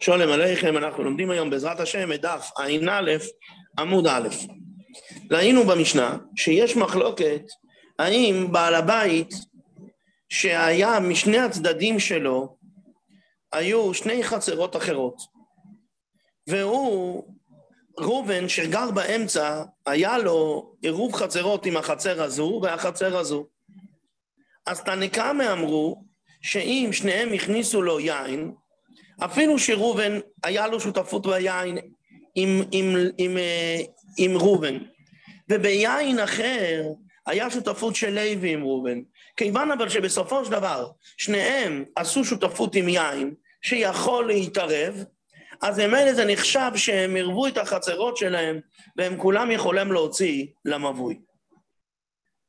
שולם עליכם, אנחנו לומדים היום בעזרת השם את דף ע"א עמוד א'. ראינו במשנה שיש מחלוקת האם בעל הבית שהיה משני הצדדים שלו היו שני חצרות אחרות והוא, ראובן שגר באמצע, היה לו עירוב חצרות עם החצר הזו והחצר הזו. אז תנקמה אמרו שאם שניהם הכניסו לו יין, אפילו שראובן היה לו שותפות ביין עם, עם, עם, אה, עם ראובן, וביין אחר היה שותפות של לוי עם ראובן. כיוון אבל שבסופו של דבר שניהם עשו שותפות עם יין שיכול להתערב, אז ממילא זה נחשב שהם ערבו את החצרות שלהם והם כולם יכולים להוציא למבוי.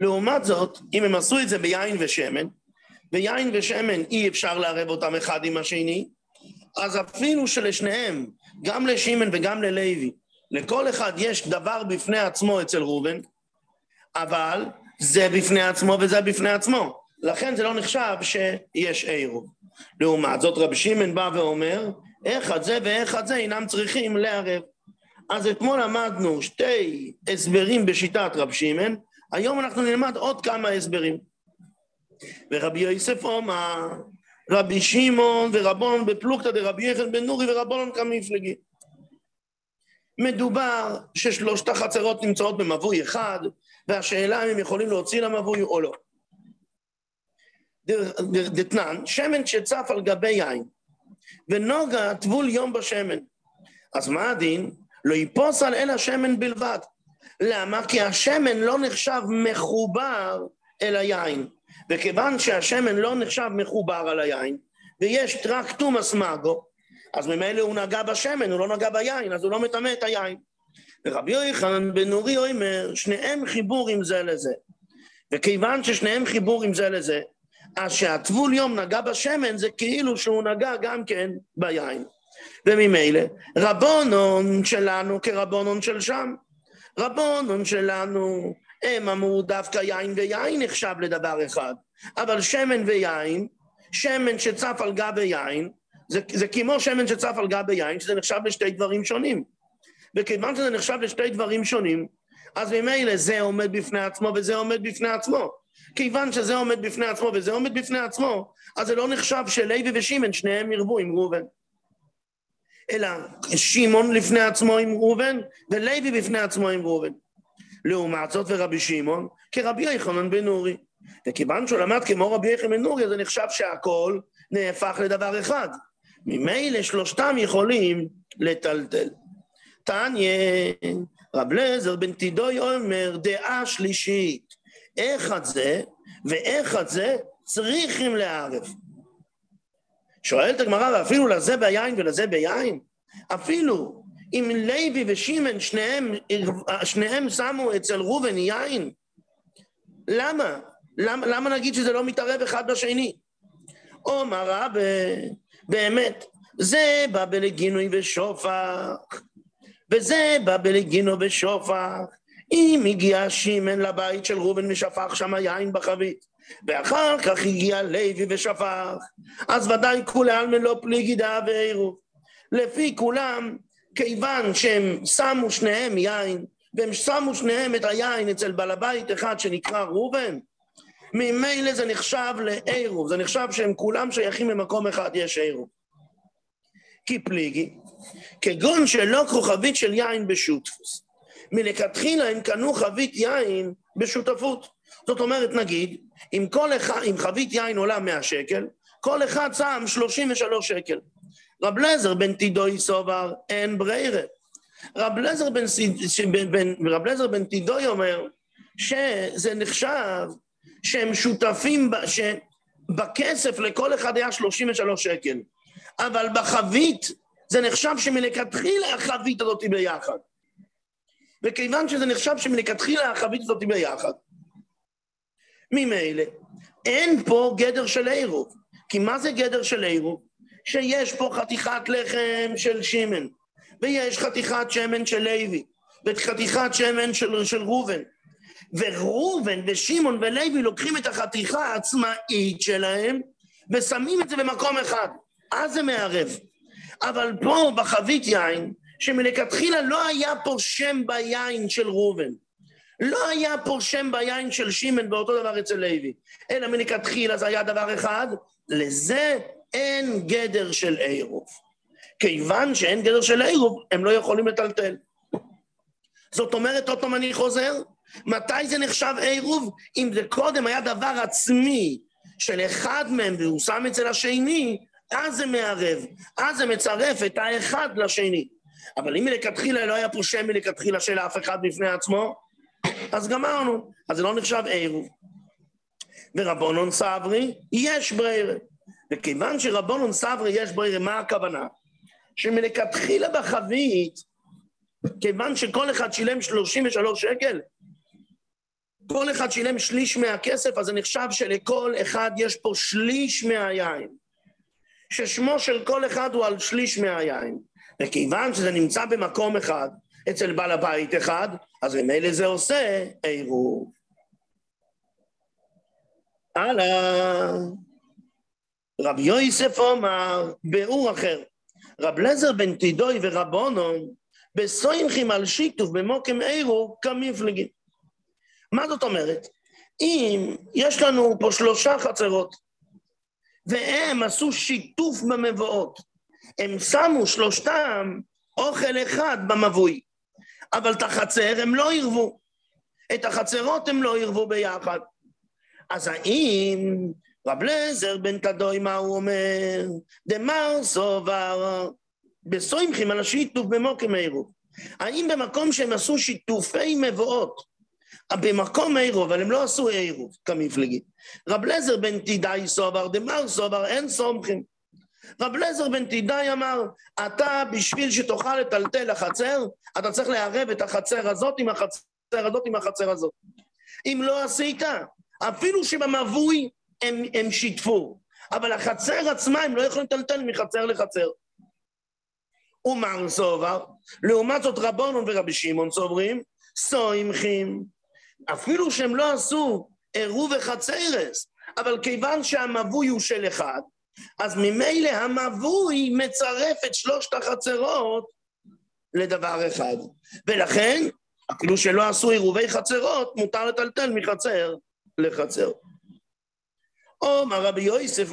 לעומת זאת, אם הם עשו את זה ביין ושמן, ויין ושמן אי אפשר לערב אותם אחד עם השני, אז אפילו שלשניהם, גם לשמן וגם ללוי, לכל אחד יש דבר בפני עצמו אצל ראובן, אבל זה בפני עצמו וזה בפני עצמו. לכן זה לא נחשב שיש עירוב. לעומת זאת רבי שמעון בא ואומר, אחד זה ואחד זה אינם צריכים לערב. אז אתמול למדנו שתי הסברים בשיטת רבי שמעון, היום אנחנו נלמד עוד כמה הסברים. ורבי יוסף אומר, רבי שמעון ורבון בפלוגתא דרבי יחד בן נורי ורבונון כמפלגי. מדובר ששלושת החצרות נמצאות במבוי אחד, והשאלה אם הם יכולים להוציא למבוי או לא. דתנן, שמן שצף על גבי יין, ונוגה טבול יום בשמן. אז מה הדין? לא יפוס על אל השמן בלבד. למה? כי השמן לא נחשב מחובר אל היין. וכיוון שהשמן לא נחשב מחובר על היין, ויש רק תומאס מאגו, אז ממילא הוא נגע בשמן, הוא לא נגע ביין, אז הוא לא מטמא את היין. ורבי יוחנן בן נורי אומר, שניהם חיבור עם זה לזה. וכיוון ששניהם חיבור עם זה לזה, אז שהטבול יום נגע בשמן זה כאילו שהוא נגע גם כן ביין. וממילא, רבונון שלנו כרבונון של שם. רבונון שלנו הם אמרו דווקא יין ויין נחשב לדבר אחד, אבל שמן ויין, שמן שצף על גב היין, זה, זה כמו שמן שצף על גב היין, שזה נחשב לשתי דברים שונים. וכיוון שזה נחשב לשתי דברים שונים, אז ממילא זה עומד בפני עצמו וזה עומד בפני עצמו. כיוון שזה עומד בפני עצמו וזה עומד בפני עצמו, אז זה לא נחשב שלוי ושמעון שניהם ירבו עם ראובן. אלא שמעון לפני עצמו עם ראובן, ולוי בפני עצמו עם ראובן. לעומת זאת ורבי שמעון כרבי יחנן בן נורי. וכיוון שהוא למד כמו רבי יחנן בן נורי, זה נחשב שהכל נהפך לדבר אחד. ממילא שלושתם יכולים לטלטל. תניא, רב לזר בן תידוי אומר, דעה שלישית, איך את זה ואיך את זה צריכים לערב. שואלת הגמרא, ואפילו לזה ביין ולזה ביין? אפילו אם לוי ושמן שניהם, שניהם שמו אצל ראובן יין? למה? למה? למה נגיד שזה לא מתערב אחד בשני? אומר רב, באמת, זה בא בלגינוי ושופח, וזה בא בלגינו ושופח. אם הגיע שמן לבית של ראובן ושפך שם יין בחבית, ואחר כך הגיע לוי ושפך, אז ודאי כולי עלמא לא פליגידה ועירוב. לפי כולם, כיוון שהם שמו שניהם יין, והם שמו שניהם את היין אצל בעל הבית אחד שנקרא ראובן, ממילא זה נחשב לעירוב, זה נחשב שהם כולם שייכים למקום אחד, יש עירוב. כי פליגי, כגון שלא כוכבית של יין בשותפוס. מלכתחילה הם קנו חבית יין בשותפות. זאת אומרת, נגיד, אם כל אחד, אם חבית יין עולה 100 שקל, כל אחד שם 33 שקל. רב לזר בן תידוי סובר, אין ברירה. רב לזר בן, בן, רב לזר בן תידוי אומר שזה נחשב שהם שותפים, שבכסף לכל אחד היה 33 שקל, אבל בחבית זה נחשב שמלכתחילה החבית הזאת היא ביחד. וכיוון שזה נחשב שמלכתחילה החבית הזאת היא ביחד, ממילא אין פה גדר של עירוב. כי מה זה גדר של עירוב? שיש פה חתיכת לחם של שמן, ויש חתיכת שמן של לוי, וחתיכת שמן של, של ראובן. וראובן ושמעון ולוי לוקחים את החתיכה העצמאית שלהם ושמים את זה במקום אחד. אז זה מערב. אבל פה בחבית יין, שמלכתחילה לא היה פה שם ביין של ראובן. לא היה פה שם ביין של שמן ואותו דבר אצל לוי, אלא מלכתחילה זה היה דבר אחד, לזה אין גדר של עירוב. כיוון שאין גדר של עירוב, הם לא יכולים לטלטל. זאת אומרת, עוד פעם אני חוזר, מתי זה נחשב עירוב? אם זה קודם היה דבר עצמי של אחד מהם והוא שם אצל השני, אז זה מערב, אז זה מצרף את האחד לשני. אבל אם מלכתחילה לא היה פה שם מלכתחילה של אף אחד בפני עצמו, אז גמרנו, אז זה לא נחשב עירוב. ורבונון סברי, יש ברירה. וכיוון שרבונון סברי יש ברירה, מה הכוונה? שמלכתחילה בחבית, כיוון שכל אחד שילם 33 שקל, כל אחד שילם שליש מהכסף, אז זה נחשב שלכל אחד יש פה שליש מהיין. ששמו של כל אחד הוא על שליש מהיין. וכיוון שזה נמצא במקום אחד, אצל בעל הבית אחד, אז ממילא זה עושה עירוב. הלאה. רב יוסף אומר, ביאור אחר, רב לזר בן תידוי ורבונון, בסוימכים על שיתוף במוקם עירוב כמפלגים. מה זאת אומרת? אם יש לנו פה שלושה חצרות, והם עשו שיתוף במבואות, הם שמו שלושתם אוכל אחד במבוי, אבל את החצר הם לא ערבו. את החצרות הם לא ערבו ביחד. אז האם רב לזר בן תדוי, מה הוא אומר? דמר סובר בסוימכים על השיתוף במוקם עירוב. האם במקום שהם עשו שיתופי מבואות, במקום עירוב, אבל הם לא עשו עירוב כמפלגים. רב לזר בן תידאי סובר, דמר סובר, אין סומכים. רב לזר בן תידאי אמר, אתה בשביל שתוכל לטלטל לחצר, אתה צריך לערב את החצר הזאת עם החצר הזאת עם החצר הזאת. אם לא עשית, אפילו שבמבוי הם, הם שיתפו, אבל החצר עצמה הם לא יכולים לטלטל מחצר לחצר. ומר סובר, לעומת זאת רבונון ורבי שמעון סוברים, סוימכים, אפילו שהם לא עשו עירוב וחצרס, אבל כיוון שהמבוי הוא של אחד, אז ממילא המבוי מצרף את שלושת החצרות לדבר אחד. ולכן, אפילו שלא עשו עירובי חצרות, מותר לטלטל מחצר לחצר. אומר רבי יוסף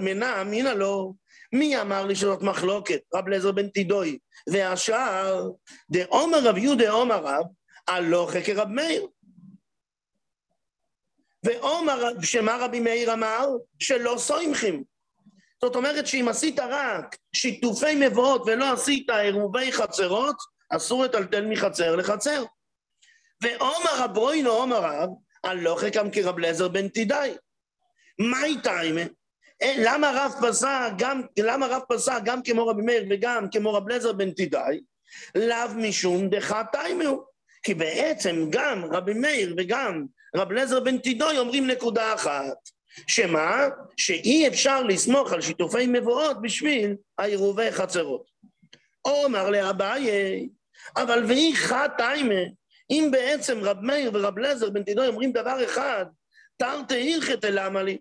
מנה אמינא לו, מי אמר לי שזאת מחלוקת? רב לזר בן תידוי. והשאר, דעומר רב יהודה עומר רב, הלוכה כרב מאיר. ועומר, שמה רבי מאיר אמר? שלא סוימכים. זאת אומרת שאם עשית רק שיתופי מבואות ולא עשית עירובי חצרות, אסור לטלטל מחצר לחצר. ועומר הברוינו עומר רב, הלוכה גם כרב לזר בן תידאי. מה איתה אה, למה רב פסק גם, למה רב פסק גם כמו רבי מאיר וגם כמו רב לזר בן תידאי? לאו משום דחה תיימהו. כי בעצם גם רבי מאיר וגם רב לזר בן תידוי אומרים נקודה אחת, שמה? שאי אפשר לסמוך על שיתופי מבואות בשביל העירובי חצרות. אומר לאביי, אבל ואי חד תיימה, אם בעצם רב מאיר ורב לזר בן תידוי אומרים דבר אחד, תרתי הלכת למה לי?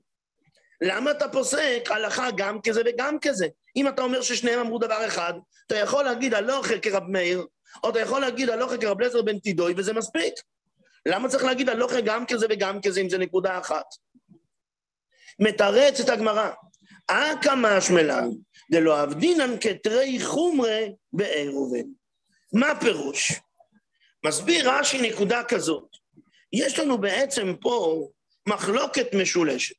למה אתה פוסק הלכה גם כזה וגם כזה? אם אתה אומר ששניהם אמרו דבר אחד, אתה יכול להגיד הלוכה כרב מאיר, או אתה יכול להגיד הלוכה כרב לזר בן תידוי, וזה מספיק. למה צריך להגיד הלוכה גם כזה וגם כזה אם זה נקודה אחת? מתרץ את הגמרא. אכא משמלן דלא אבדינן כתרי חומרי בעירובין. מה הפירוש? מסביר רש"י נקודה כזאת. יש לנו בעצם פה מחלוקת משולשת.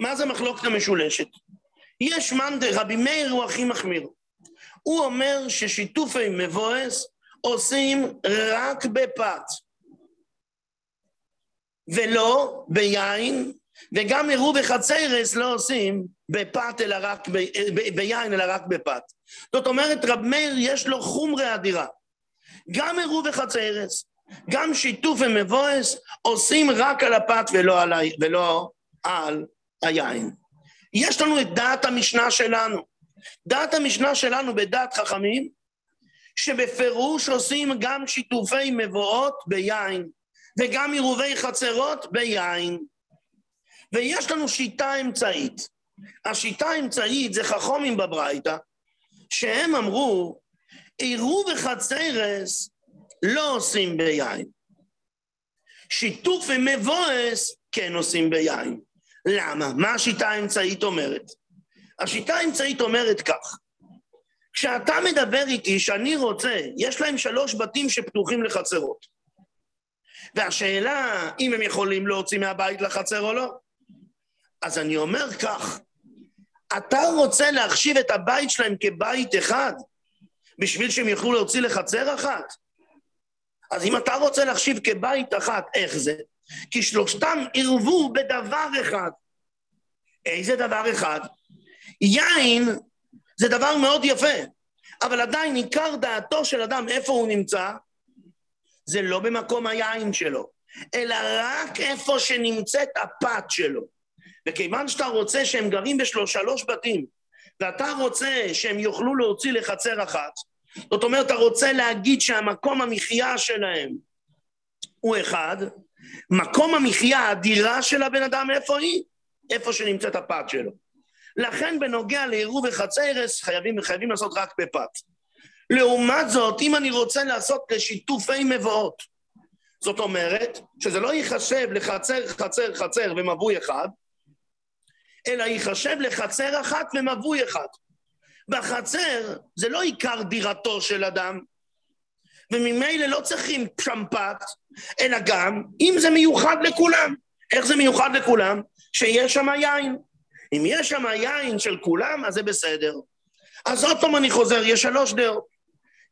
מה זה מחלוקת המשולשת? יש מאן דרבי מאיר הוא הכי מחמיר. הוא אומר ששיתופי מבואס עושים רק בפת, ולא ביין, וגם עירוב וחצרס לא עושים בפת אלא רק, ב, ב, ביין אלא רק בפת. זאת אומרת, רב מאיר יש לו חומרי אדירה. גם עירוב וחצרס, גם שיתוף ומבואס עושים רק על הפת ולא על, ולא על היין. יש לנו את דעת המשנה שלנו. דעת המשנה שלנו בדעת חכמים, שבפירוש עושים גם שיתופי מבואות ביין, וגם עירובי חצרות ביין. ויש לנו שיטה אמצעית. השיטה האמצעית זה חכומים בברייתא, שהם אמרו, עירוב וחצרס לא עושים ביין. שיתוף ומבואס כן עושים ביין. למה? מה השיטה האמצעית אומרת? השיטה האמצעית אומרת כך, כשאתה מדבר איתי שאני רוצה, יש להם שלוש בתים שפתוחים לחצרות. והשאלה אם הם יכולים להוציא מהבית לחצר או לא. אז אני אומר כך, אתה רוצה להחשיב את הבית שלהם כבית אחד בשביל שהם יוכלו להוציא לחצר אחת? אז אם אתה רוצה להחשיב כבית אחת, איך זה? כי שלושתם ערבו בדבר אחד. איזה דבר אחד? יין זה דבר מאוד יפה, אבל עדיין עיקר דעתו של אדם, איפה הוא נמצא? זה לא במקום היין שלו, אלא רק איפה שנמצאת הפת שלו. וכיוון שאתה רוצה שהם גרים בשלוש בתים, ואתה רוצה שהם יוכלו להוציא לחצר אחת, זאת אומרת, אתה רוצה להגיד שהמקום המחיה שלהם הוא אחד, מקום המחיה, הדירה של הבן אדם, איפה היא? איפה שנמצאת הפת שלו. לכן בנוגע לעירוב וחצרס חייבים, חייבים לעשות רק בפת. לעומת זאת, אם אני רוצה לעשות לשיתופי מבואות, זאת אומרת שזה לא ייחשב לחצר, חצר, חצר ומבוי אחד, אלא ייחשב לחצר אחת ומבוי אחד. בחצר זה לא עיקר דירתו של אדם, וממילא לא צריכים שמפת, אלא גם אם זה מיוחד לכולם. איך זה מיוחד לכולם? שיש שם יין. אם יש שם יין של כולם, אז זה בסדר. אז עוד פעם אני חוזר, יש שלוש דעות.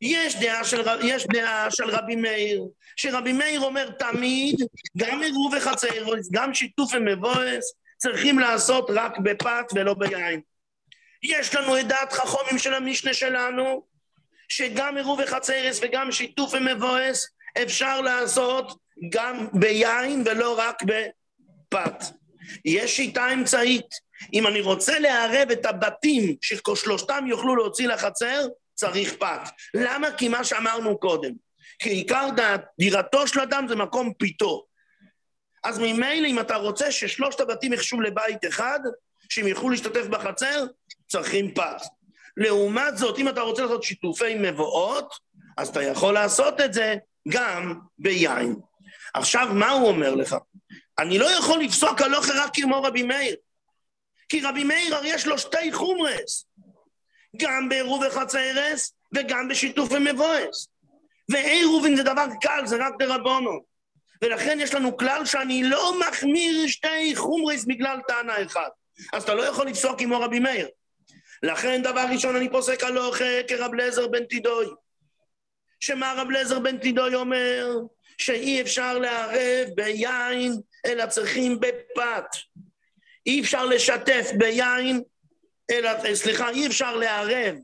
יש דעה של, יש דעה של רבי מאיר, שרבי מאיר אומר תמיד, גם עירוב וחצר, גם שיתוף ומבואס, צריכים לעשות רק בפת ולא ביין. יש לנו את דעת חכומים של המשנה שלנו, שגם עירוב וחצרס וגם שיתוף ומבואס אפשר לעשות גם ביין ולא רק בפת. יש שיטה אמצעית. אם אני רוצה לערב את הבתים ששלושתם יוכלו להוציא לחצר, צריך פת. למה? כי מה שאמרנו קודם. כי עיקר דירתו של אדם זה מקום פיתו. אז ממילא אם אתה רוצה ששלושת הבתים יחשו לבית אחד, שהם יוכלו להשתתף בחצר, צריכים פת. לעומת זאת, אם אתה רוצה לעשות שיתופי מבואות, אז אתה יכול לעשות את זה גם ביין. עכשיו, מה הוא אומר לך? אני לא יכול לפסוק הלוך רק כמו רבי מאיר. כי רבי מאיר הרי יש לו שתי חומרס. גם בעירוב וחצרס וגם בשיתוף ומבואס. ועירובין זה דבר קל, זה רק דרבונו. ולכן יש לנו כלל שאני לא מחמיר שתי חומרס בגלל טענה אחת. אז אתה לא יכול לפסוק כמו רבי מאיר. לכן דבר ראשון אני פוסק הלוך כרב לזר בן תידוי. שמה רב לזר בן תידוי אומר? שאי אפשר לערב ביין, אלא צריכים בפת. אי אפשר לשתף ביין, אלא, סליחה, אי אפשר לערב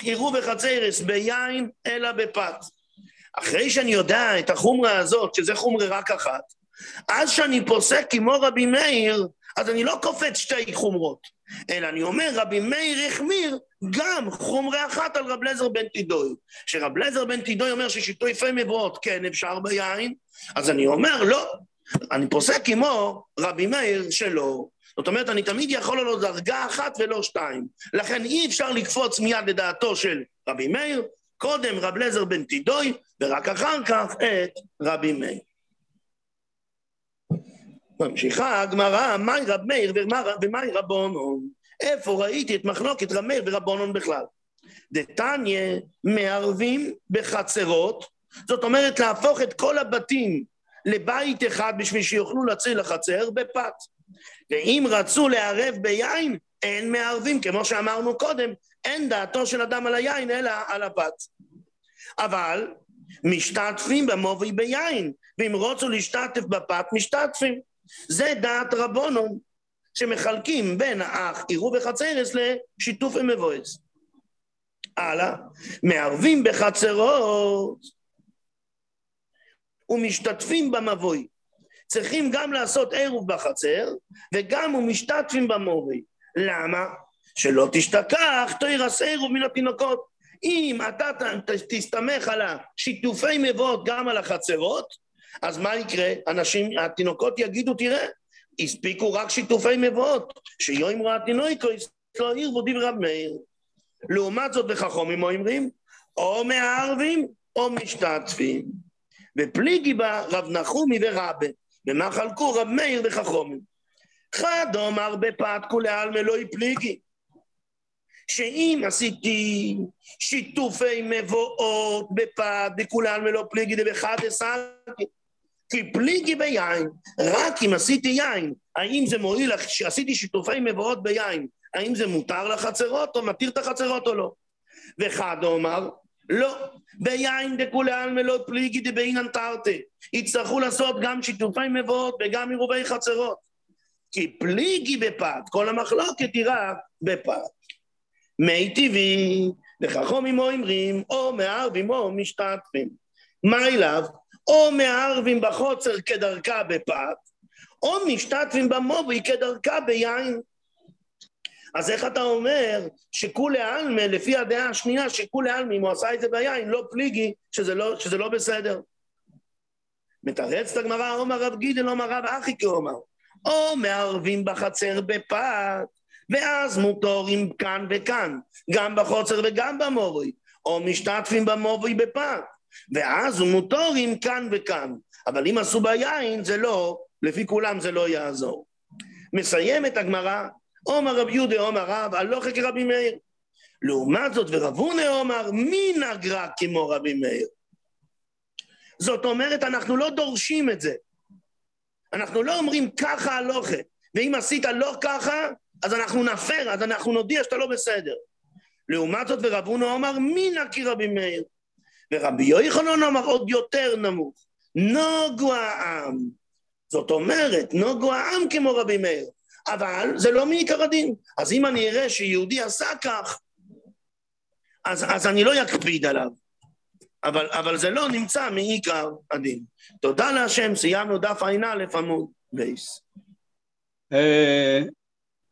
עירוב וחצרס ביין, אלא בפת. אחרי שאני יודע את החומרה הזאת, שזה חומרה רק אחת, אז שאני פוסק כמו רבי מאיר, אז אני לא קופץ שתי חומרות, אלא אני אומר, רבי מאיר החמיר גם חומרה אחת על רב לזר בן תידוי. שרב לזר בן תידוי אומר ששיתופי מבואות כן אפשר ביין, אז אני אומר, לא, אני פוסק כמו רבי מאיר שלא. זאת אומרת, אני תמיד יכול לעלות דרגה אחת ולא שתיים. לכן אי אפשר לקפוץ מיד לדעתו של רבי מאיר, קודם רב לזר בן תידוי, ורק אחר כך את רבי מאיר. ממשיכה הגמרא, מאי רב מאיר ומאי רבונון. איפה ראיתי את מחלוקת רב מאיר ורבונון בכלל? דתניא מערבים בחצרות, זאת אומרת להפוך את כל הבתים לבית אחד בשביל שיוכלו לצאת לחצר בפת. ואם רצו לערב ביין, אין מערבים, כמו שאמרנו קודם, אין דעתו של אדם על היין אלא על הפת. אבל משתתפים במובי ביין, ואם רוצו להשתתף בפת, משתתפים. זה דעת רבונון, שמחלקים בין האח עירוב וחצרס לשיתוף ומבואס. הלאה, מערבים בחצרות ומשתתפים במבוי. צריכים גם לעשות עירוב בחצר, וגם ומשתתפים במובי. למה? שלא תשתכח תוירס עירוב מן התינוקות. אם אתה תסתמך על השיתופי מבואות גם על החצרות, אז מה יקרה? אנשים, התינוקות יגידו, תראה, הספיקו רק שיתופי מבואות, שיום רעתינוי כויס לא עיר רב מאיר. לעומת זאת בחכומים אומרים, או מערבים או משתתפים. ופליגי בה רב נחומי ורבה, ומה חלקו רב מאיר וחכומים. חד אומר בפת כולי עלמא לא פליגי. שאם עשיתי שיתופי מבואות בפת בכולי עלמא לא פליגי דבחד אסרתי, כי פליגי ביין, רק אם עשיתי יין, האם זה מועיל לך שיתופי מבואות ביין, האם זה מותר לחצרות או מתיר את החצרות או לא? וחד אומר, לא, ביין דכולי עלמא לא פליגי דבעינן תרתי. יצטרכו לעשות גם שיתופי מבואות וגם עירובי חצרות. כי פליגי בפת, כל המחלוקת היא רק בפת. מי טבעי, וחכומים אומרים, או מערבים או משתתפים. מה אליו? או מערבים בחוצר כדרכה בפת, או משתתפים במובי כדרכה ביין. אז איך אתה אומר שכולי עלמא, לפי הדעה השנייה, שכולי עלמא, אם הוא עשה את זה ביין, לא פליגי, שזה לא, שזה לא בסדר? מתרץ את הגמרא, אומר רב גידל, אומר רב אחי כאומר, או מערבים בחצר בפת, ואז מותורים כאן וכאן, גם בחוצר וגם במורי, או משתתפים במורי בפת, ואז הוא מותורים כאן וכאן. אבל אם עשו ביין, זה לא, לפי כולם זה לא יעזור. מסיים את הגמרא, עומר רב יהודה עומר רב, הלוך כרבי מאיר. לעומת זאת, ורב הונא עומר, מי נגרה כמו רבי מאיר? זאת אומרת, אנחנו לא דורשים את זה. אנחנו לא אומרים ככה הלוכה, ואם עשית לא ככה, אז אנחנו נפר, אז אנחנו נודיע שאתה לא בסדר. לעומת זאת, ורב הונא אומר, מי נקי רבי מאיר? ורבי יוחנן אמר עוד יותר נמוך, נוגו העם. זאת אומרת, נוגו העם כמו רבי מאיר. אבל זה לא מעיקר הדין. אז אם אני אראה שיהודי עשה כך, אז, אז אני לא אקפיד עליו. אבל, אבל זה לא נמצא מעיקר הדין. תודה להשם, סיימנו דף ע"א עמוד בייס. אה,